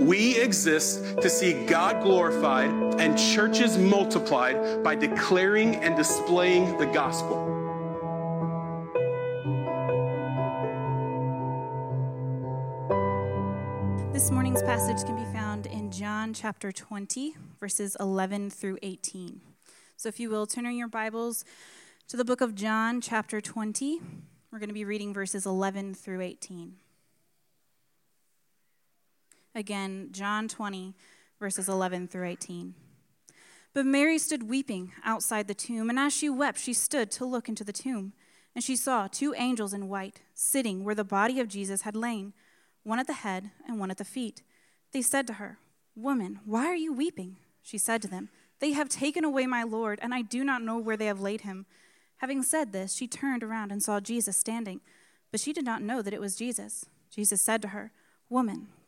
We exist to see God glorified and churches multiplied by declaring and displaying the gospel. This morning's passage can be found in John chapter 20, verses 11 through 18. So, if you will, turn in your Bibles to the book of John, chapter 20. We're going to be reading verses 11 through 18. Again, John 20, verses 11 through 18. But Mary stood weeping outside the tomb, and as she wept, she stood to look into the tomb. And she saw two angels in white sitting where the body of Jesus had lain, one at the head and one at the feet. They said to her, Woman, why are you weeping? She said to them, They have taken away my Lord, and I do not know where they have laid him. Having said this, she turned around and saw Jesus standing, but she did not know that it was Jesus. Jesus said to her, Woman,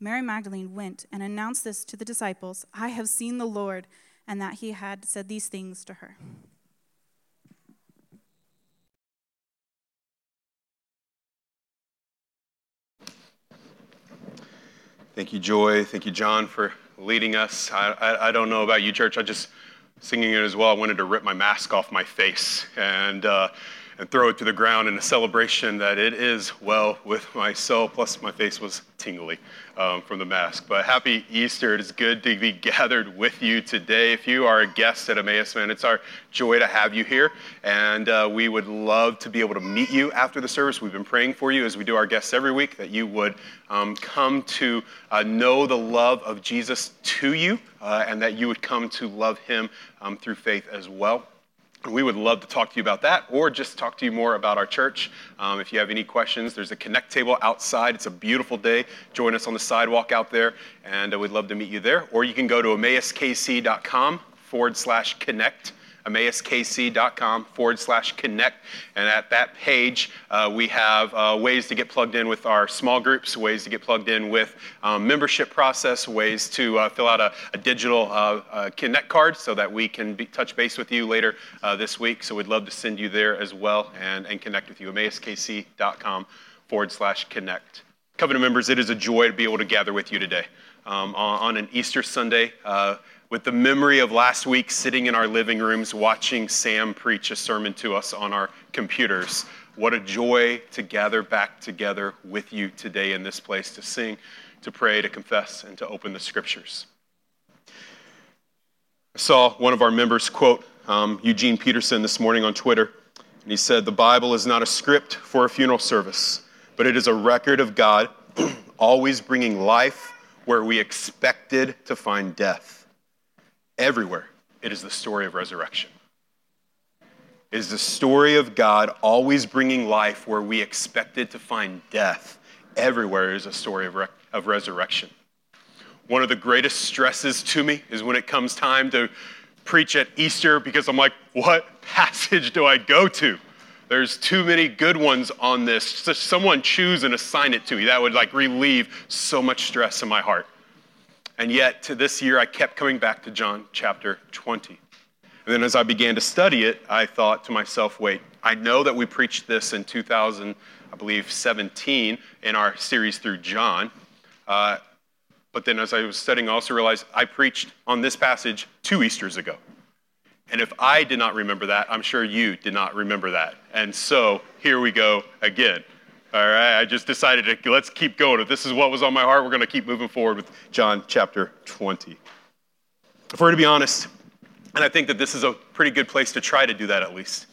Mary Magdalene went and announced this to the disciples I have seen the Lord, and that he had said these things to her. Thank you, Joy. Thank you, John, for leading us. I, I, I, don't know about you, church. I just, singing it as well, I wanted to rip my mask off my face. And, uh, and throw it to the ground in a celebration that it is well with my soul. Plus, my face was tingly um, from the mask. But happy Easter. It is good to be gathered with you today. If you are a guest at Emmaus Man, it's our joy to have you here. And uh, we would love to be able to meet you after the service. We've been praying for you as we do our guests every week that you would um, come to uh, know the love of Jesus to you uh, and that you would come to love him um, through faith as well. We would love to talk to you about that or just talk to you more about our church. Um, if you have any questions, there's a connect table outside. It's a beautiful day. Join us on the sidewalk out there, and uh, we'd love to meet you there. Or you can go to emmauskc.com forward slash connect emmauskc.com forward slash connect. And at that page, uh, we have uh, ways to get plugged in with our small groups, ways to get plugged in with um, membership process, ways to uh, fill out a, a digital uh, uh, connect card so that we can be, touch base with you later uh, this week. So we'd love to send you there as well and, and connect with you. emmauskc.com forward slash connect. Covenant members, it is a joy to be able to gather with you today. Um, on, on, an Easter Sunday, with the memory of last week sitting in our living rooms watching Sam preach a sermon to us on our computers. What a joy to gather back together with you today in this place to sing, to pray, to confess, and to open the scriptures. I saw one of our members quote um, Eugene Peterson this morning on Twitter, and he said, The Bible is not a script for a funeral service, but it is a record of God always bringing life where we expected to find death. Everywhere, it is the story of resurrection. It is the story of God always bringing life where we expected to find death. Everywhere is a story of, re- of resurrection. One of the greatest stresses to me is when it comes time to preach at Easter because I'm like, what passage do I go to? There's too many good ones on this. Just someone choose and assign it to me. That would like relieve so much stress in my heart. And yet, to this year, I kept coming back to John chapter 20. And then as I began to study it, I thought to myself, wait, I know that we preached this in 2000, I believe, 17 in our series through John. Uh, but then as I was studying, I also realized I preached on this passage two Easters ago. And if I did not remember that, I'm sure you did not remember that. And so here we go again. All right, I just decided to let's keep going. If this is what was on my heart, we're going to keep moving forward with John chapter 20. If we're to be honest, and I think that this is a pretty good place to try to do that at least.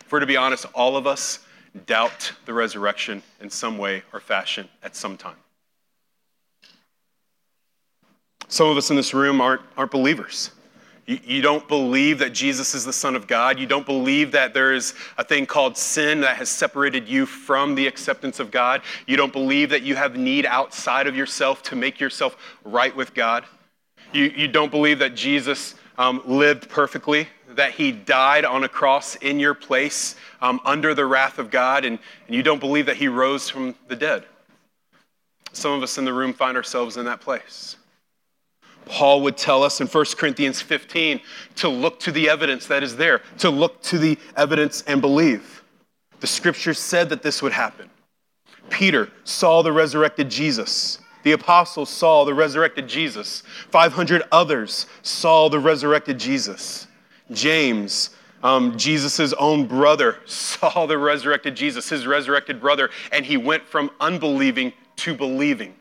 If we're to be honest, all of us doubt the resurrection in some way or fashion at some time. Some of us in this room aren't, aren't believers. You, you don't believe that Jesus is the Son of God. You don't believe that there is a thing called sin that has separated you from the acceptance of God. You don't believe that you have need outside of yourself to make yourself right with God. You, you don't believe that Jesus um, lived perfectly, that he died on a cross in your place um, under the wrath of God, and, and you don't believe that he rose from the dead. Some of us in the room find ourselves in that place. Paul would tell us in 1 Corinthians 15 to look to the evidence that is there, to look to the evidence and believe. The scriptures said that this would happen. Peter saw the resurrected Jesus. The apostles saw the resurrected Jesus. 500 others saw the resurrected Jesus. James, um, Jesus' own brother, saw the resurrected Jesus, his resurrected brother, and he went from unbelieving to believing.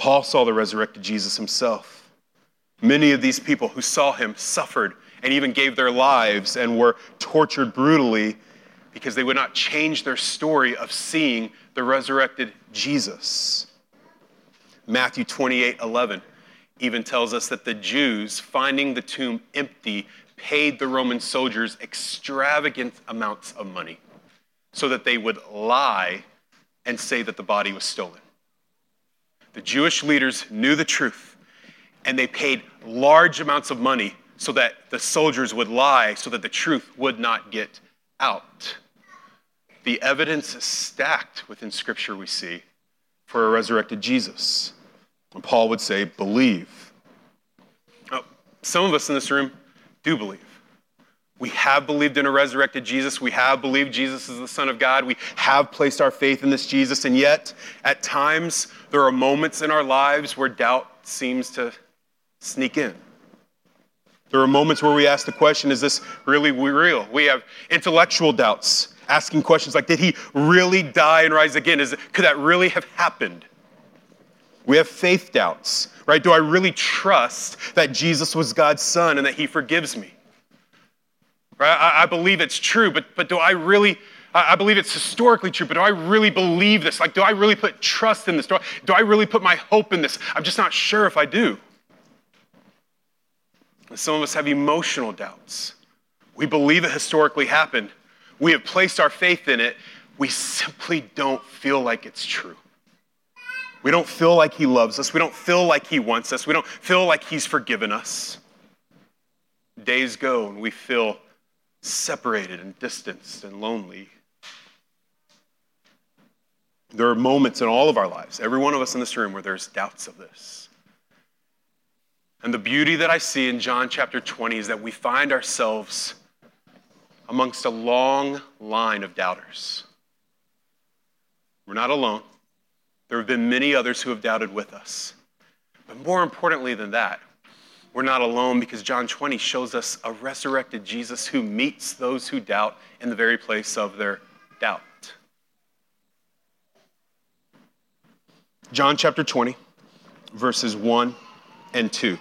Paul saw the resurrected Jesus himself. Many of these people who saw him suffered and even gave their lives and were tortured brutally because they would not change their story of seeing the resurrected Jesus. Matthew 28 11 even tells us that the Jews, finding the tomb empty, paid the Roman soldiers extravagant amounts of money so that they would lie and say that the body was stolen. The Jewish leaders knew the truth and they paid large amounts of money so that the soldiers would lie so that the truth would not get out. The evidence is stacked within Scripture, we see, for a resurrected Jesus. And Paul would say, believe. Now, some of us in this room do believe. We have believed in a resurrected Jesus. We have believed Jesus is the Son of God. We have placed our faith in this Jesus. And yet, at times, there are moments in our lives where doubt seems to sneak in. There are moments where we ask the question is this really real? We have intellectual doubts, asking questions like, did he really die and rise again? Is could that really have happened? We have faith doubts, right? Do I really trust that Jesus was God's son and that he forgives me? Right? I, I believe it's true, but, but do I really, I, I believe it's historically true, but do I really believe this? Like, do I really put trust in this? Do I, do I really put my hope in this? I'm just not sure if I do. Some of us have emotional doubts. We believe it historically happened. We have placed our faith in it. We simply don't feel like it's true. We don't feel like He loves us. We don't feel like He wants us. We don't feel like He's forgiven us. Days go and we feel separated and distanced and lonely. There are moments in all of our lives, every one of us in this room, where there's doubts of this. And the beauty that I see in John chapter 20 is that we find ourselves amongst a long line of doubters. We're not alone. There have been many others who have doubted with us. But more importantly than that, we're not alone because John 20 shows us a resurrected Jesus who meets those who doubt in the very place of their doubt. John chapter 20, verses 1 and 2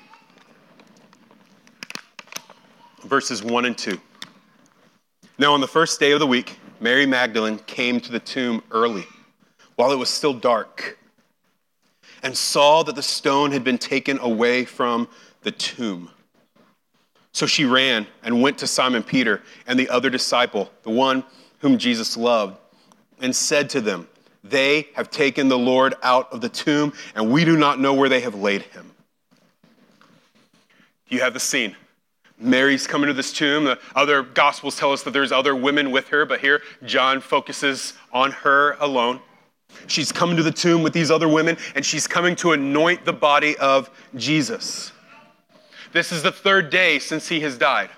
verses 1 and 2. Now, on the first day of the week, Mary Magdalene came to the tomb early, while it was still dark, and saw that the stone had been taken away from the tomb. So she ran and went to Simon Peter and the other disciple, the one whom Jesus loved, and said to them, They have taken the Lord out of the tomb, and we do not know where they have laid him. You have the scene? Mary's coming to this tomb. The other gospels tell us that there's other women with her, but here John focuses on her alone. She's coming to the tomb with these other women, and she's coming to anoint the body of Jesus. This is the third day since he has died.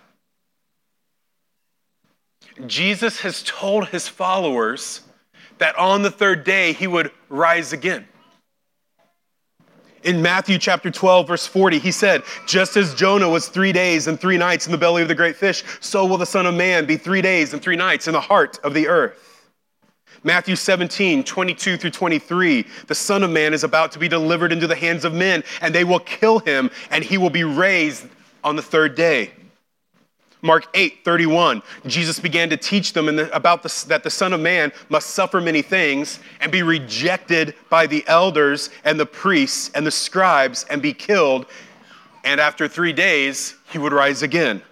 Jesus has told his followers that on the third day he would rise again. In Matthew chapter 12, verse 40, he said, Just as Jonah was three days and three nights in the belly of the great fish, so will the Son of Man be three days and three nights in the heart of the earth. Matthew 17, 22 through 23, the Son of Man is about to be delivered into the hands of men, and they will kill him, and he will be raised on the third day. Mark 8, 31, Jesus began to teach them the, about the, that the Son of Man must suffer many things and be rejected by the elders and the priests and the scribes and be killed. And after three days, he would rise again.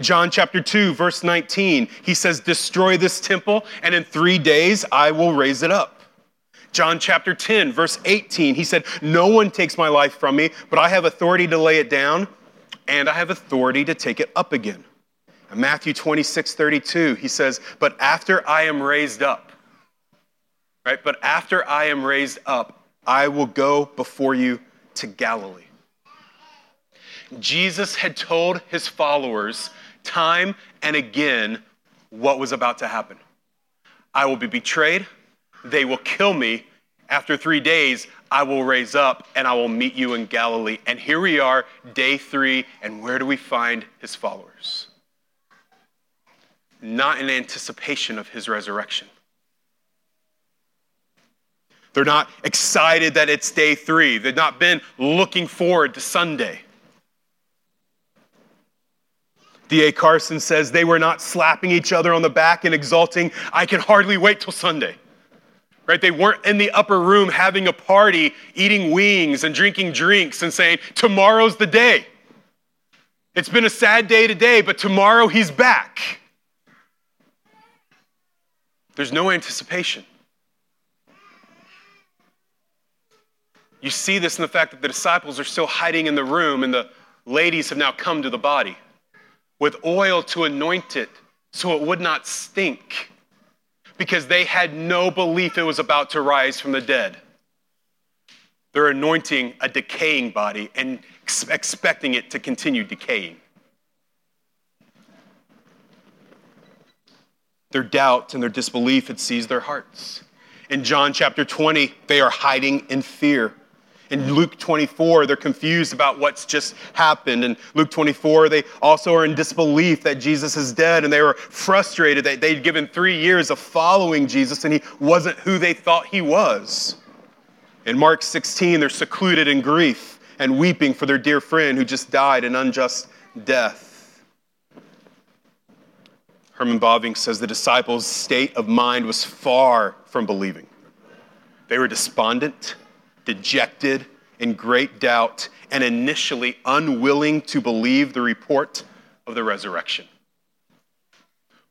John chapter 2, verse 19, he says, Destroy this temple, and in three days I will raise it up. John chapter 10, verse 18, he said, No one takes my life from me, but I have authority to lay it down, and I have authority to take it up again. In Matthew 26, 32, he says, But after I am raised up, right? But after I am raised up, I will go before you to Galilee. Jesus had told his followers time and again what was about to happen. I will be betrayed, they will kill me. After three days, I will raise up and I will meet you in Galilee. And here we are, day three, and where do we find his followers? Not in anticipation of his resurrection. They're not excited that it's day three. They've not been looking forward to Sunday. D.A. Carson says they were not slapping each other on the back and exulting, I can hardly wait till Sunday. Right? They weren't in the upper room having a party, eating wings and drinking drinks and saying, Tomorrow's the day. It's been a sad day today, but tomorrow he's back. There's no anticipation. You see this in the fact that the disciples are still hiding in the room and the ladies have now come to the body with oil to anoint it so it would not stink because they had no belief it was about to rise from the dead. They're anointing a decaying body and ex- expecting it to continue decaying. Their doubt and their disbelief had seized their hearts. In John chapter 20, they are hiding in fear. In Luke 24, they're confused about what's just happened. In Luke 24, they also are in disbelief that Jesus is dead, and they were frustrated that they'd given three years of following Jesus and he wasn't who they thought he was. In Mark 16, they're secluded in grief and weeping for their dear friend who just died an unjust death. Herman Bavinck says the disciples' state of mind was far from believing. They were despondent dejected, in great doubt, and initially unwilling to believe the report of the resurrection.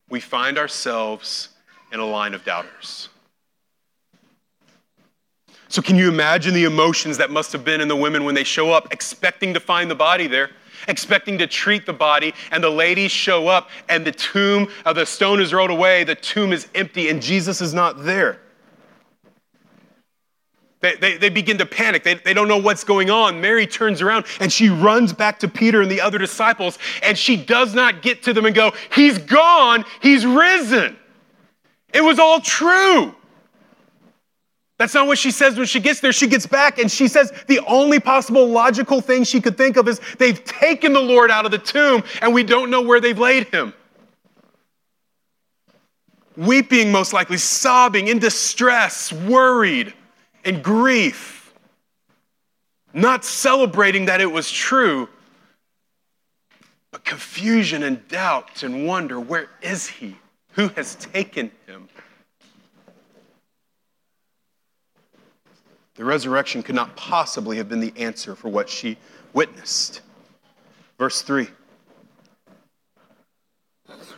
We find ourselves in a line of doubters. So, can you imagine the emotions that must have been in the women when they show up, expecting to find the body there, expecting to treat the body, and the ladies show up, and the tomb, uh, the stone is rolled away, the tomb is empty, and Jesus is not there? They, they, they, begin to panic. They, they don't know what's going on. Mary turns around and she runs back to Peter and the other disciples, and she does not get to them and go, He's gone, He's risen. It was all true. That's not what she says when she gets there. She gets back and she says the only possible logical thing she could think of is they've taken the Lord out of the tomb and we don't know where they've laid him. Weeping, most likely, sobbing, in distress, worried and grief, not celebrating that it was true, but confusion and doubt and wonder where is he? Who has taken him? The resurrection could not possibly have been the answer for what she witnessed. Verse 3.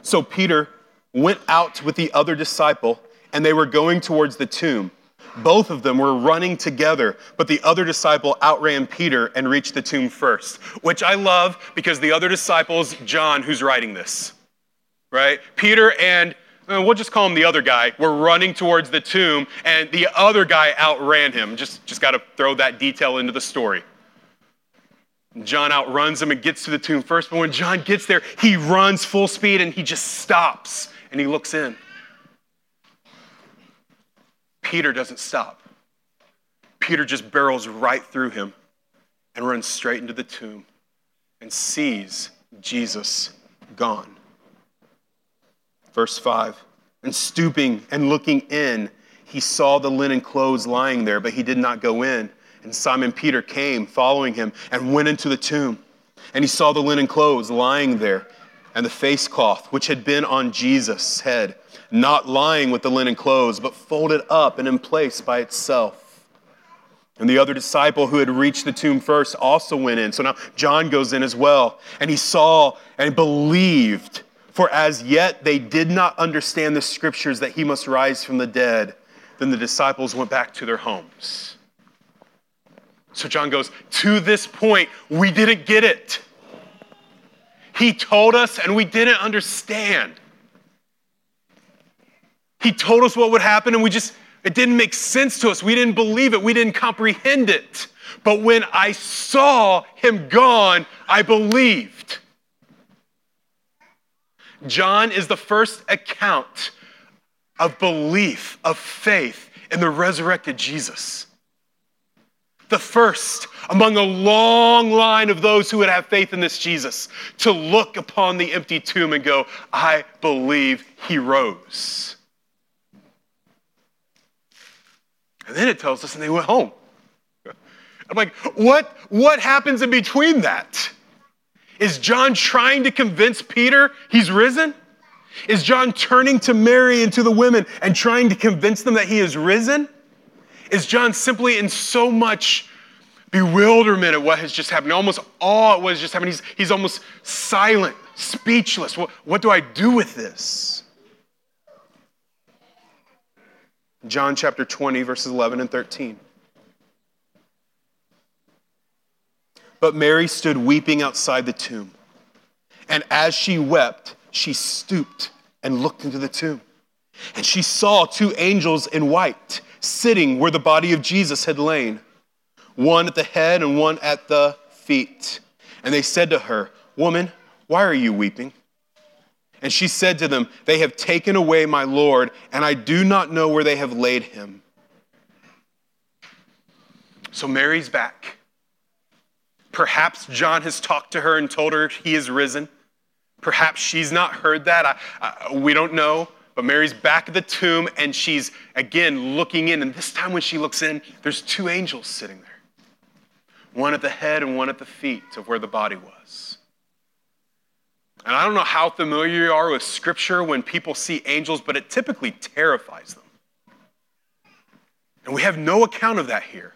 So Peter went out with the other disciple, and they were going towards the tomb. Both of them were running together, but the other disciple outran Peter and reached the tomb first, which I love because the other disciples, John, who's writing this, right? Peter and uh, we'll just call him the other guy, were running towards the tomb, and the other guy outran him. Just, just got to throw that detail into the story. John outruns him and gets to the tomb first, but when John gets there, he runs full speed and he just stops and he looks in. Peter doesn't stop. Peter just barrels right through him and runs straight into the tomb and sees Jesus gone. Verse 5 And stooping and looking in, he saw the linen clothes lying there, but he did not go in. And Simon Peter came following him and went into the tomb. And he saw the linen clothes lying there and the face cloth which had been on Jesus' head not lying with the linen clothes, but folded up and in place by itself. And the other disciple who had reached the tomb first also went in. So now John goes in as well. And he saw and believed, for as yet they did not understand the scriptures that he must rise from the dead. then the disciples went back to their homes. So John goes, To this point, we didn't get it. He told us and we didn't understand. He told us what would happen and we just, it didn't make sense to us. We didn't believe it. We didn't comprehend it. But when I saw him gone, I believed. John is the first account of belief, of faith in the resurrected Jesus. The first among a long line of those who would have faith in this Jesus to look upon the empty tomb and go, I believe he rose. And then it tells us, and they went home. I'm like, what, what happens in between that? Is John trying to convince Peter he's risen? Is John turning to Mary and to the women and trying to convince them that he is risen? Is John simply in so much bewilderment at what has just happened, almost awe at what has just happened? He's, he's almost silent, speechless. What, what do I do with this? John chapter 20, verses 11 and 13. But Mary stood weeping outside the tomb. And as she wept, she stooped and looked into the tomb. And she saw two angels in white sitting where the body of Jesus had lain, one at the head and one at the feet. And they said to her, Woman, why are you weeping? And she said to them, They have taken away my Lord, and I do not know where they have laid him. So Mary's back. Perhaps John has talked to her and told her he is risen. Perhaps she's not heard that. I, I, we don't know. But Mary's back at the tomb and she's again looking in. And this time, when she looks in, there's two angels sitting there one at the head and one at the feet of where the body was. And I don't know how familiar you are with scripture when people see angels, but it typically terrifies them. And we have no account of that here.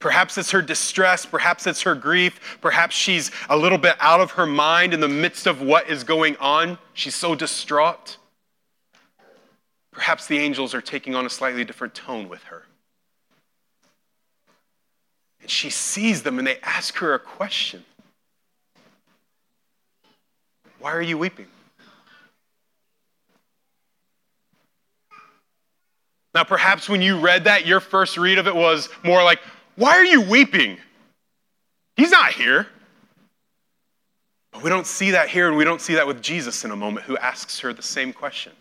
Perhaps it's her distress. Perhaps it's her grief. Perhaps she's a little bit out of her mind in the midst of what is going on. She's so distraught. Perhaps the angels are taking on a slightly different tone with her. And she sees them and they ask her a question Why are you weeping? Now, perhaps when you read that, your first read of it was more like, why are you weeping? He's not here. But we don't see that here, and we don't see that with Jesus in a moment, who asks her the same question.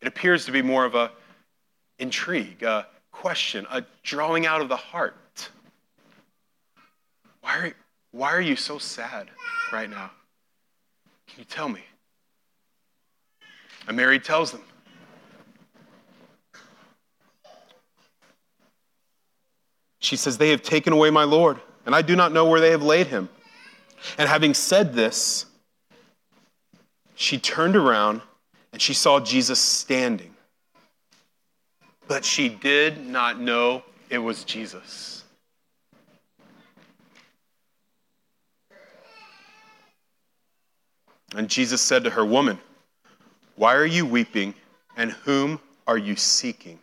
It appears to be more of a intrigue, a question, a drawing out of the heart. Why are, why are you so sad right now? Can you tell me? And Mary tells them, She says, They have taken away my Lord, and I do not know where they have laid him. And having said this, she turned around and she saw Jesus standing. But she did not know it was Jesus. And Jesus said to her, Woman, why are you weeping, and whom are you seeking?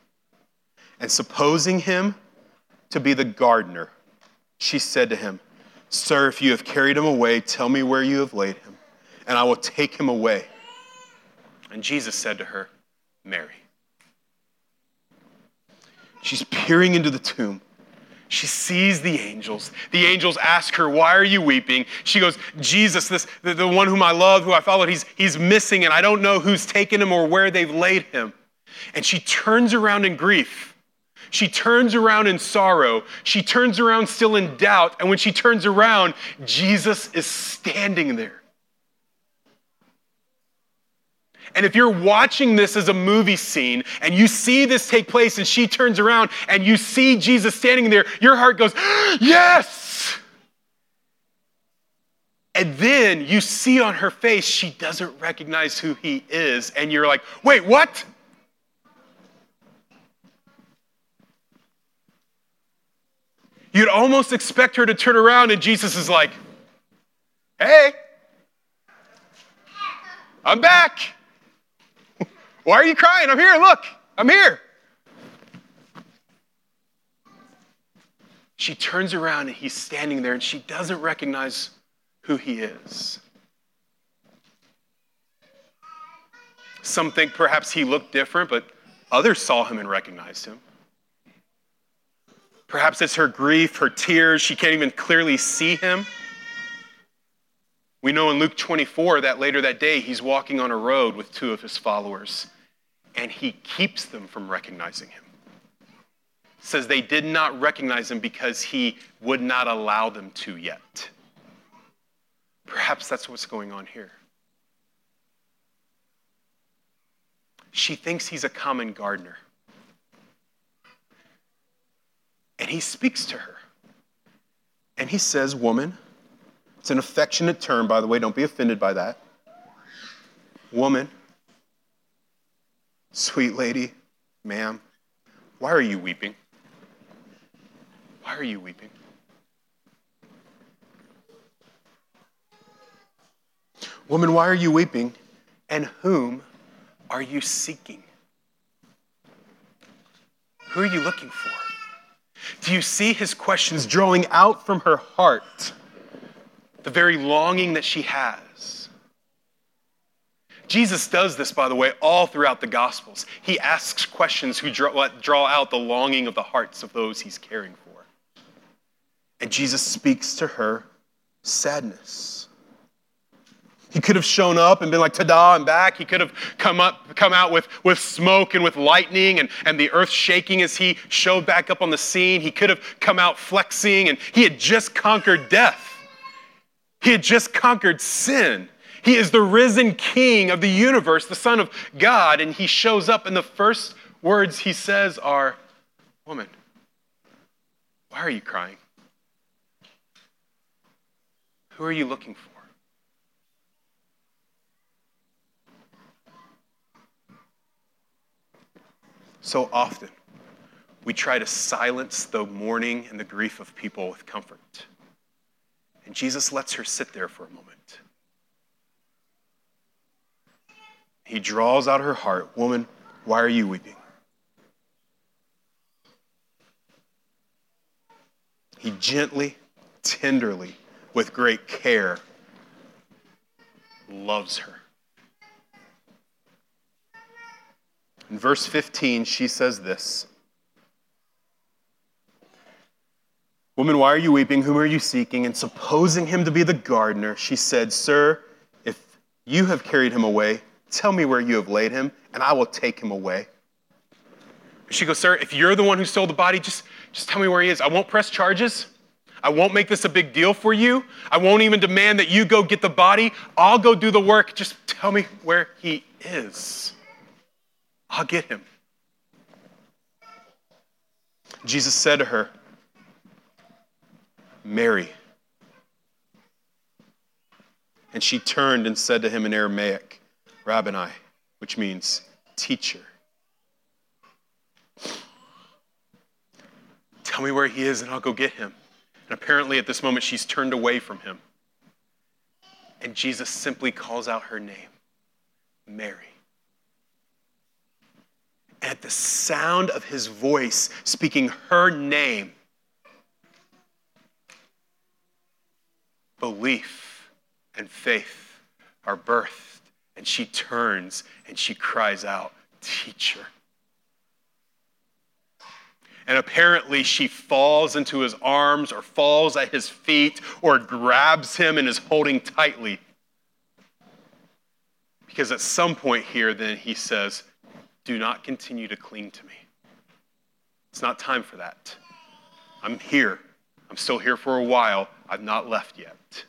And supposing him to be the gardener, she said to him, Sir, if you have carried him away, tell me where you have laid him, and I will take him away. And Jesus said to her, Mary. She's peering into the tomb. She sees the angels. The angels ask her, Why are you weeping? She goes, Jesus, this, the, the one whom I love, who I followed, he's, he's missing, and I don't know who's taken him or where they've laid him. And she turns around in grief she turns around in sorrow. She turns around still in doubt. And when she turns around, Jesus is standing there. And if you're watching this as a movie scene and you see this take place and she turns around and you see Jesus standing there, your heart goes, Yes! And then you see on her face, she doesn't recognize who he is. And you're like, Wait, what? You'd almost expect her to turn around, and Jesus is like, Hey, I'm back. Why are you crying? I'm here. Look, I'm here. She turns around and he's standing there and she doesn't recognize who he is. Some think perhaps he looked different, but others saw him and recognized him. Perhaps it's her grief, her tears. She can't even clearly see him. We know in Luke 24 that later that day he's walking on a road with two of his followers, and he keeps them from recognizing him. says they did not recognize him because he would not allow them to yet. Perhaps that's what's going on here. She thinks he's a common gardener. And he speaks to her. And he says, Woman, it's an affectionate term, by the way, don't be offended by that. Woman, sweet lady, ma'am, why are you weeping? Why are you weeping? Woman, why are you weeping? And whom are you seeking? Who are you looking for? Do you see his questions drawing out from her heart the very longing that she has? Jesus does this, by the way, all throughout the Gospels. He asks questions who draw, draw out the longing of the hearts of those he's caring for. And Jesus speaks to her sadness. He could have shown up and been like, ta-da, I'm back. He could have come up, come out with, with smoke and with lightning and, and the earth shaking as he showed back up on the scene. He could have come out flexing and he had just conquered death. He had just conquered sin. He is the risen king of the universe, the son of God, and he shows up and the first words he says are, woman, why are you crying? Who are you looking for? So often, we try to silence the mourning and the grief of people with comfort. And Jesus lets her sit there for a moment. He draws out her heart Woman, why are you weeping? He gently, tenderly, with great care, loves her. In verse 15, she says this Woman, why are you weeping? Whom are you seeking? And supposing him to be the gardener, she said, Sir, if you have carried him away, tell me where you have laid him, and I will take him away. She goes, Sir, if you're the one who stole the body, just, just tell me where he is. I won't press charges. I won't make this a big deal for you. I won't even demand that you go get the body. I'll go do the work. Just tell me where he is. I'll get him. Jesus said to her, Mary. And she turned and said to him in Aramaic, Rabboni, which means teacher. Tell me where he is and I'll go get him. And apparently at this moment she's turned away from him. And Jesus simply calls out her name Mary at the sound of his voice speaking her name, belief and faith are birthed. And she turns and she cries out, Teacher. And apparently, she falls into his arms or falls at his feet or grabs him and is holding tightly. Because at some point here, then he says, do not continue to cling to me. It's not time for that. I'm here. I'm still here for a while. I've not left yet.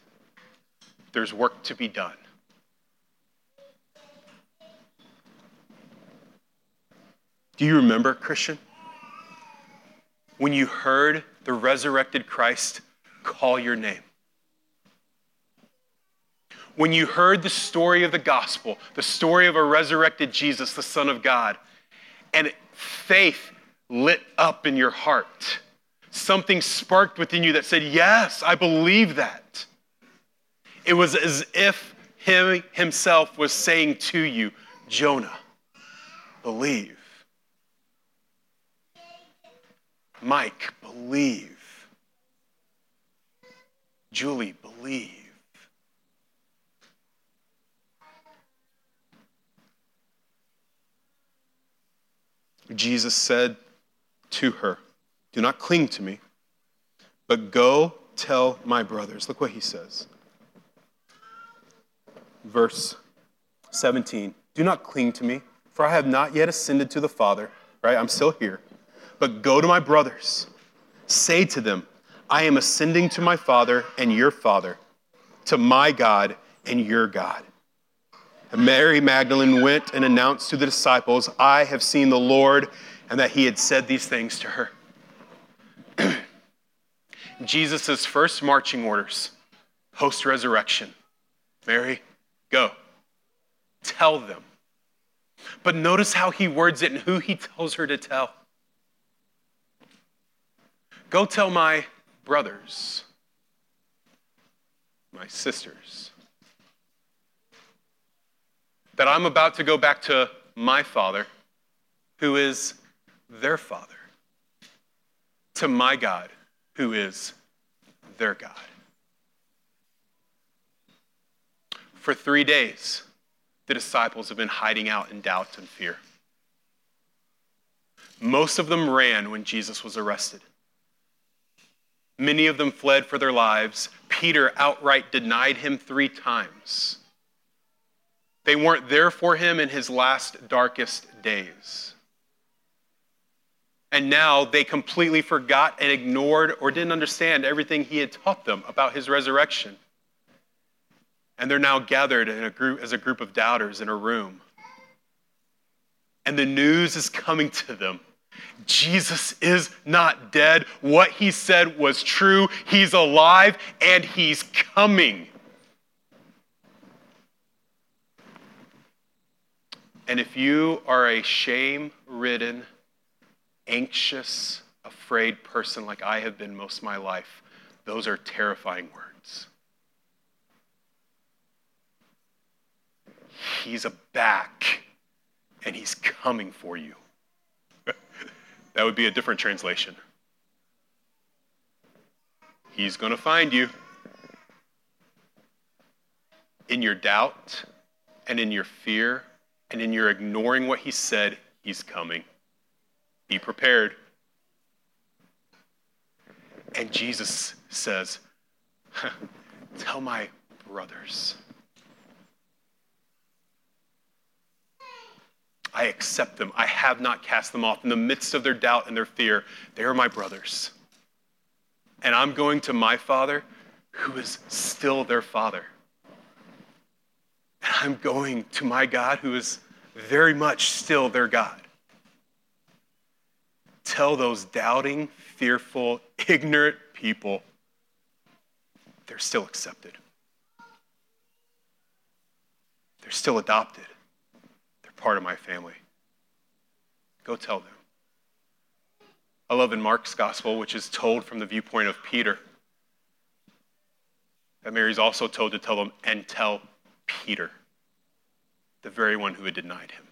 There's work to be done. Do you remember, Christian, when you heard the resurrected Christ call your name? when you heard the story of the gospel, the story of a resurrected Jesus, the Son of God, and faith lit up in your heart. Something sparked within you that said, Yes, I believe that. It was as if him himself was saying to you, Jonah, believe. Mike, believe. Julie, believe. Jesus said to her, Do not cling to me, but go tell my brothers. Look what he says. Verse 17 Do not cling to me, for I have not yet ascended to the Father, right? I'm still here. But go to my brothers. Say to them, I am ascending to my Father and your Father, to my God and your God. And Mary Magdalene went and announced to the disciples, I have seen the Lord, and that he had said these things to her. Jesus' first marching orders post resurrection Mary, go. Tell them. But notice how he words it and who he tells her to tell. Go tell my brothers, my sisters, that I'm about to go back to my Father, who is their Father, to my God, who is their God. For three days, the disciples have been hiding out in doubt and fear. Most of them ran when Jesus was arrested. Many of them fled for their lives. Peter outright denied him three times. They weren't there for him in his last darkest days. And now they completely forgot and ignored or didn't understand everything he had taught them about his resurrection. And they're now gathered a group, as a group of doubters in a room. And the news is coming to them Jesus is not dead. What he said was true. He's alive and he's coming. And if you are a shame ridden, anxious, afraid person like I have been most of my life, those are terrifying words. He's a back and he's coming for you. That would be a different translation. He's going to find you. In your doubt and in your fear and in your ignoring what he said, he's coming. Be prepared. And Jesus says, Tell my brothers. I accept them. I have not cast them off. In the midst of their doubt and their fear, they are my brothers. And I'm going to my Father, who is still their Father. And I'm going to my God, who is very much still their God. Tell those doubting, fearful, ignorant people they're still accepted. They're still adopted. Part of my family. Go tell them. I love in Mark's gospel, which is told from the viewpoint of Peter, that Mary's also told to tell them and tell Peter the very one who had denied him.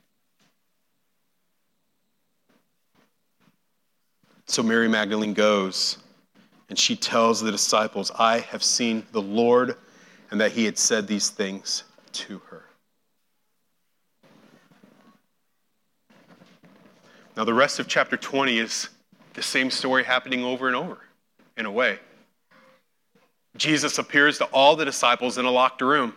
So Mary Magdalene goes and she tells the disciples, I have seen the Lord, and that he had said these things to her. Now, the rest of chapter 20 is the same story happening over and over, in a way. Jesus appears to all the disciples in a locked room.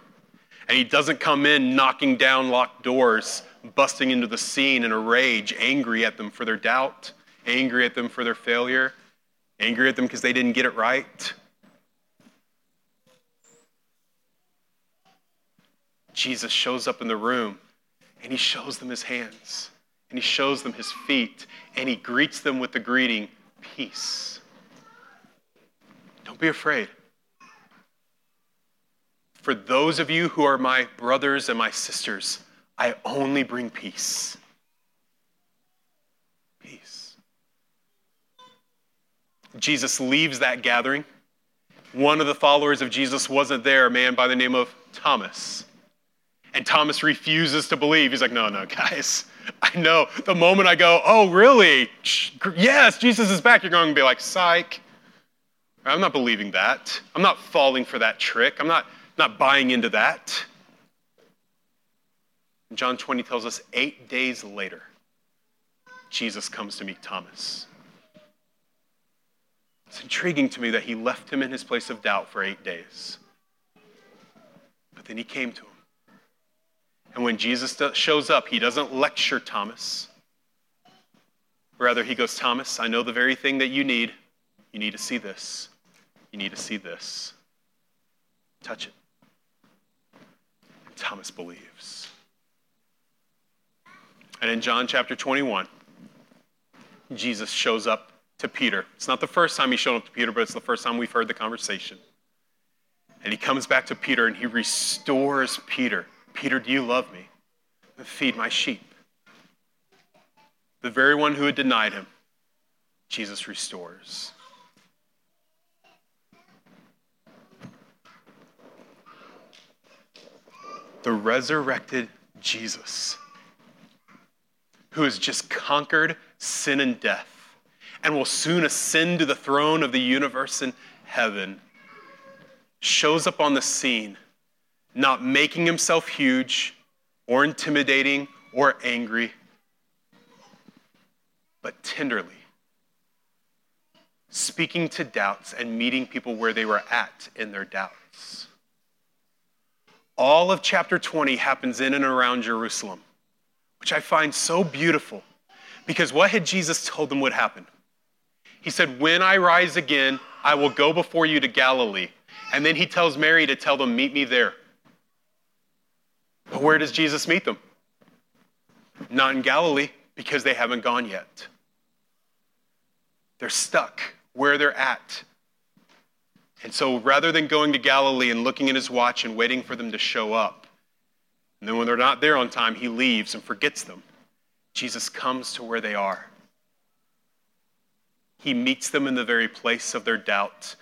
And he doesn't come in knocking down locked doors, busting into the scene in a rage, angry at them for their doubt, angry at them for their failure, angry at them because they didn't get it right. Jesus shows up in the room and he shows them his hands and he shows them his feet and he greets them with the greeting, Peace. Don't be afraid. For those of you who are my brothers and my sisters, I only bring peace. Peace. Jesus leaves that gathering. One of the followers of Jesus wasn't there, a man by the name of Thomas. And Thomas refuses to believe. He's like, no, no, guys, I know the moment I go, oh, really? Yes, Jesus is back, you're going to be like, psych. I'm not believing that. I'm not falling for that trick. I'm not, not buying into that. John 20 tells us eight days later, Jesus comes to meet Thomas. It's intriguing to me that he left him in his place of doubt for eight days. But then he came to him. And when Jesus shows up, he doesn't lecture Thomas. Rather, he goes, Thomas, I know the very thing that you need. You need to see this. You need to see this. Touch it. Thomas believes. And in John chapter 21, Jesus shows up to Peter. It's not the first time he showed up to Peter, but it's the first time we've heard the conversation. And he comes back to Peter and he restores Peter. Peter, do you love me? Feed my sheep. The very one who had denied him, Jesus restores. The resurrected Jesus, who has just conquered sin and death and will soon ascend to the throne of the universe in heaven, shows up on the scene, not making himself huge or intimidating or angry, but tenderly speaking to doubts and meeting people where they were at in their doubts. All of chapter 20 happens in and around Jerusalem, which I find so beautiful because what had Jesus told them would happen? He said, When I rise again, I will go before you to Galilee. And then he tells Mary to tell them, Meet me there. But where does Jesus meet them? Not in Galilee, because they haven't gone yet. They're stuck where they're at. And so rather than going to Galilee and looking at his watch and waiting for them to show up, and then when they're not there on time, he leaves and forgets them. Jesus comes to where they are. He meets them in the very place of their doubt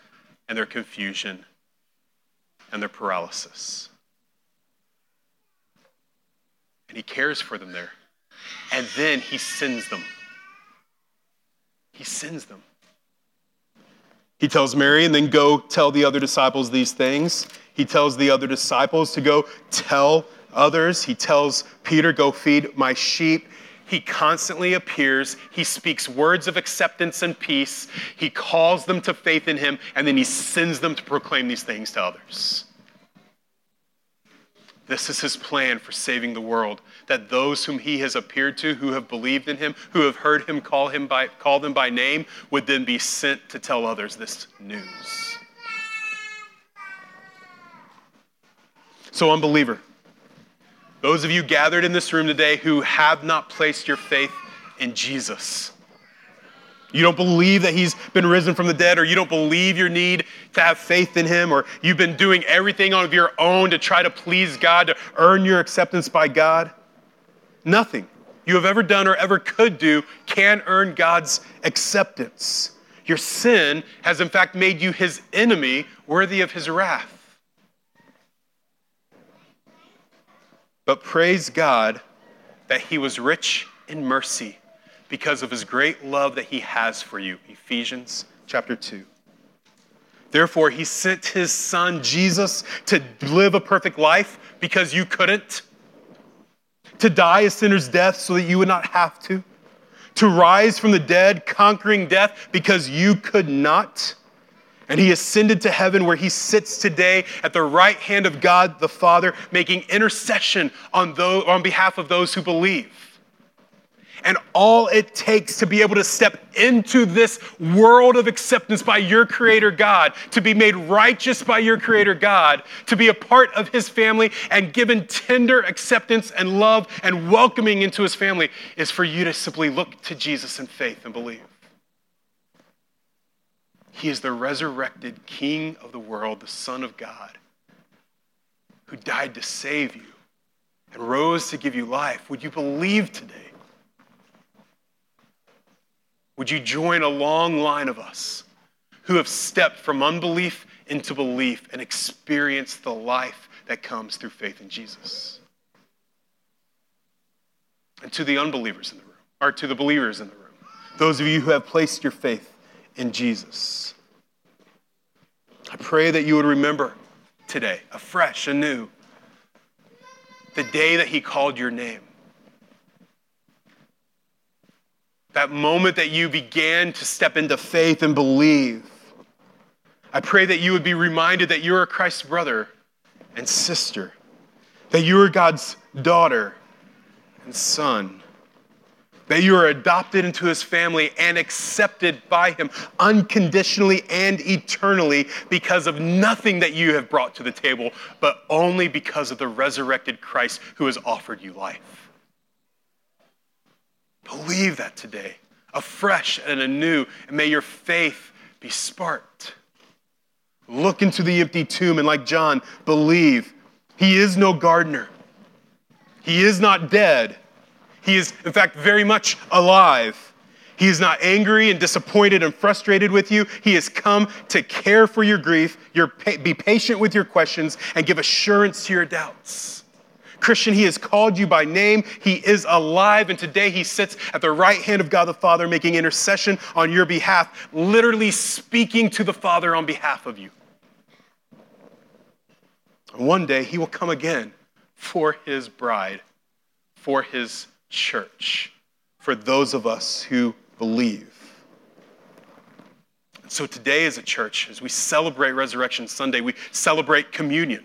and their confusion and their paralysis. And He cares for them there. And then He sends them. He sends them. He tells Mary, and then go tell the other disciples these things. He tells the other disciples to go tell others. He tells Peter, go feed my sheep. He constantly appears. He speaks words of acceptance and peace. He calls them to faith in him, and then he sends them to proclaim these things to others. This is his plan for saving the world that those whom he has appeared to, who have believed in him, who have heard him call, him by, call them by name, would then be sent to tell others this news. So, unbeliever, those of you gathered in this room today who have not placed your faith in Jesus, you don't believe that he's been risen from the dead, or you don't believe your need to have faith in him, or you've been doing everything on your own to try to please God, to earn your acceptance by God. Nothing you have ever done or ever could do can earn God's acceptance. Your sin has, in fact, made you his enemy, worthy of his wrath. But praise God that he was rich in mercy because of his great love that he has for you. Ephesians chapter 2. Therefore, he sent his son Jesus to live a perfect life because you couldn't, to die a sinner's death so that you would not have to, to rise from the dead, conquering death because you could not and he ascended to heaven where he sits today at the right hand of God the Father, making intercession on, those, on behalf of those who believe. And all it takes to be able to step into this world of acceptance by your Creator God, to be made righteous by your Creator God, to be a part of His family and given tender acceptance and love and welcoming into His family, is for you to simply look to Jesus in faith and believe. He is the resurrected King of the world, the Son of God, who died to save you and rose to give you life. Would you believe today? Would you join a long line of us who have stepped from unbelief into belief and experienced the life that comes through faith in Jesus? And to the unbelievers in the room, or to the believers in the room, those of you who have placed your faith in Jesus, I pray that you would remember today, afresh, anew, the day that He called your name. That moment that you began to step into faith and believe. I pray that you would be reminded that you are Christ's brother and sister, that you are God's daughter and son that you are adopted into his family and accepted by him unconditionally and eternally because of nothing that you have brought to the table, but only because of the resurrected Christ who has offered you life. Believe that today, afresh and anew, and may your faith be sparked. Look into the empty tomb and, like John, believe he is no gardener, he is not dead he is, in fact, very much alive. He is not angry and disappointed and frustrated with you. He has come to care for your grief, your, be patient with your questions, and give assurance to your doubts. Christian, He has called you by name. He is alive, and today He sits at the right hand of God the Father, making intercession on your behalf, literally speaking to the Father on behalf of you. And one day He will come again for His bride, for His church for those of us who believe. So, today, as a church, as we celebrate Resurrection Sunday, we celebrate communion.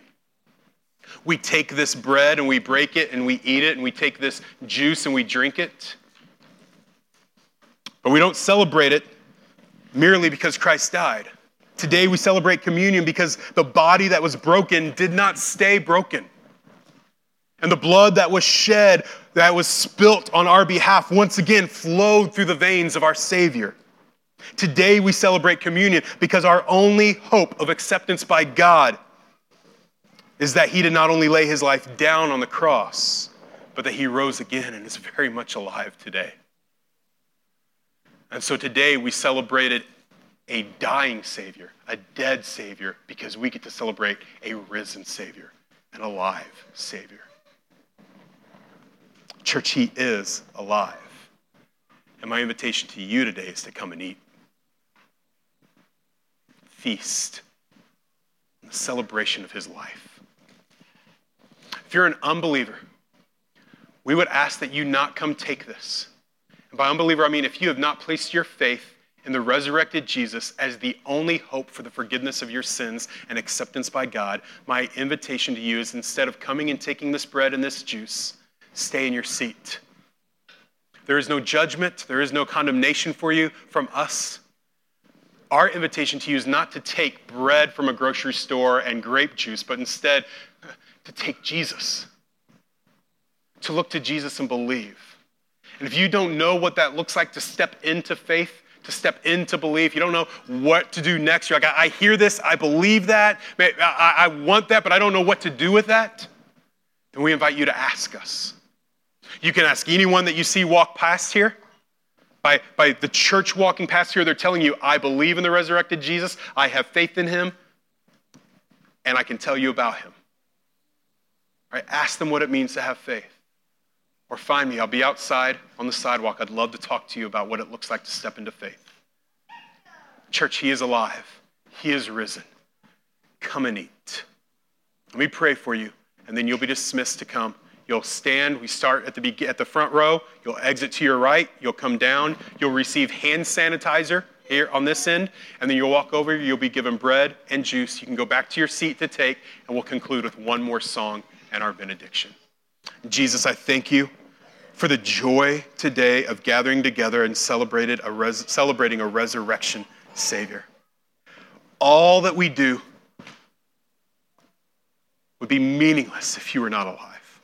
We take this bread and we break it and we eat it, and we take this juice and we drink it. But we don't celebrate it merely because Christ died. Today, we celebrate communion because the body that was broken did not stay broken. And the blood that was shed, that was spilt on our behalf, once again flowed through the veins of our Savior. Today we celebrate communion because our only hope of acceptance by God is that He did not only lay His life down on the cross, but that He rose again and is very much alive today. And so today we celebrated a dying Savior, a dead Savior, because we get to celebrate a risen Savior, an alive Savior. Church, He is alive. And my invitation to you today is to come and eat. Feast. The celebration of His life. If you're an unbeliever, we would ask that you not come take this. And by unbeliever, I mean if you have not placed your faith in the resurrected Jesus as the only hope for the forgiveness of your sins and acceptance by God, my invitation to you is instead of coming and taking this bread and this juice, stay in your seat. There is no judgment, there is no condemnation for you from us. Our invitation to you is not to take bread from a grocery store and grape juice, but instead to take Jesus, to look to Jesus and believe. And if you don't know what that looks like to step into faith, to step into belief. You don't know what to do next. You're like, I hear this, I believe that, I want that, but I don't know what to do with that. Then we invite you to ask us. You can ask anyone that you see walk past here. By, by the church walking past here, they're telling you, I believe in the resurrected Jesus, I have faith in him, and I can tell you about him. Right? Ask them what it means to have faith. Or find me. I'll be outside on the sidewalk. I'd love to talk to you about what it looks like to step into faith. Church, he is alive. He is risen. Come and eat. Let me pray for you, and then you'll be dismissed to come. You'll stand. We start at the, at the front row. You'll exit to your right. You'll come down. You'll receive hand sanitizer here on this end. And then you'll walk over. You'll be given bread and juice. You can go back to your seat to take. And we'll conclude with one more song and our benediction. Jesus, I thank you for the joy today of gathering together and celebrated a res- celebrating a resurrection Savior. All that we do would be meaningless if you were not alive.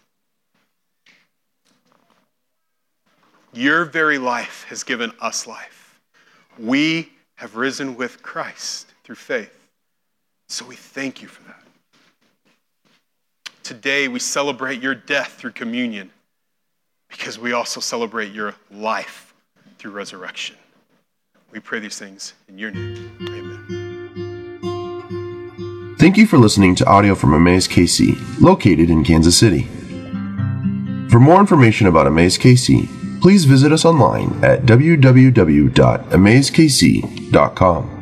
Your very life has given us life. We have risen with Christ through faith. So we thank you for that. Today we celebrate your death through communion because we also celebrate your life through resurrection. We pray these things in your name. Amen. Thank you for listening to audio from Emmaus KC, located in Kansas City. For more information about Emmaus KC, please visit us online at www.emmauskc.com.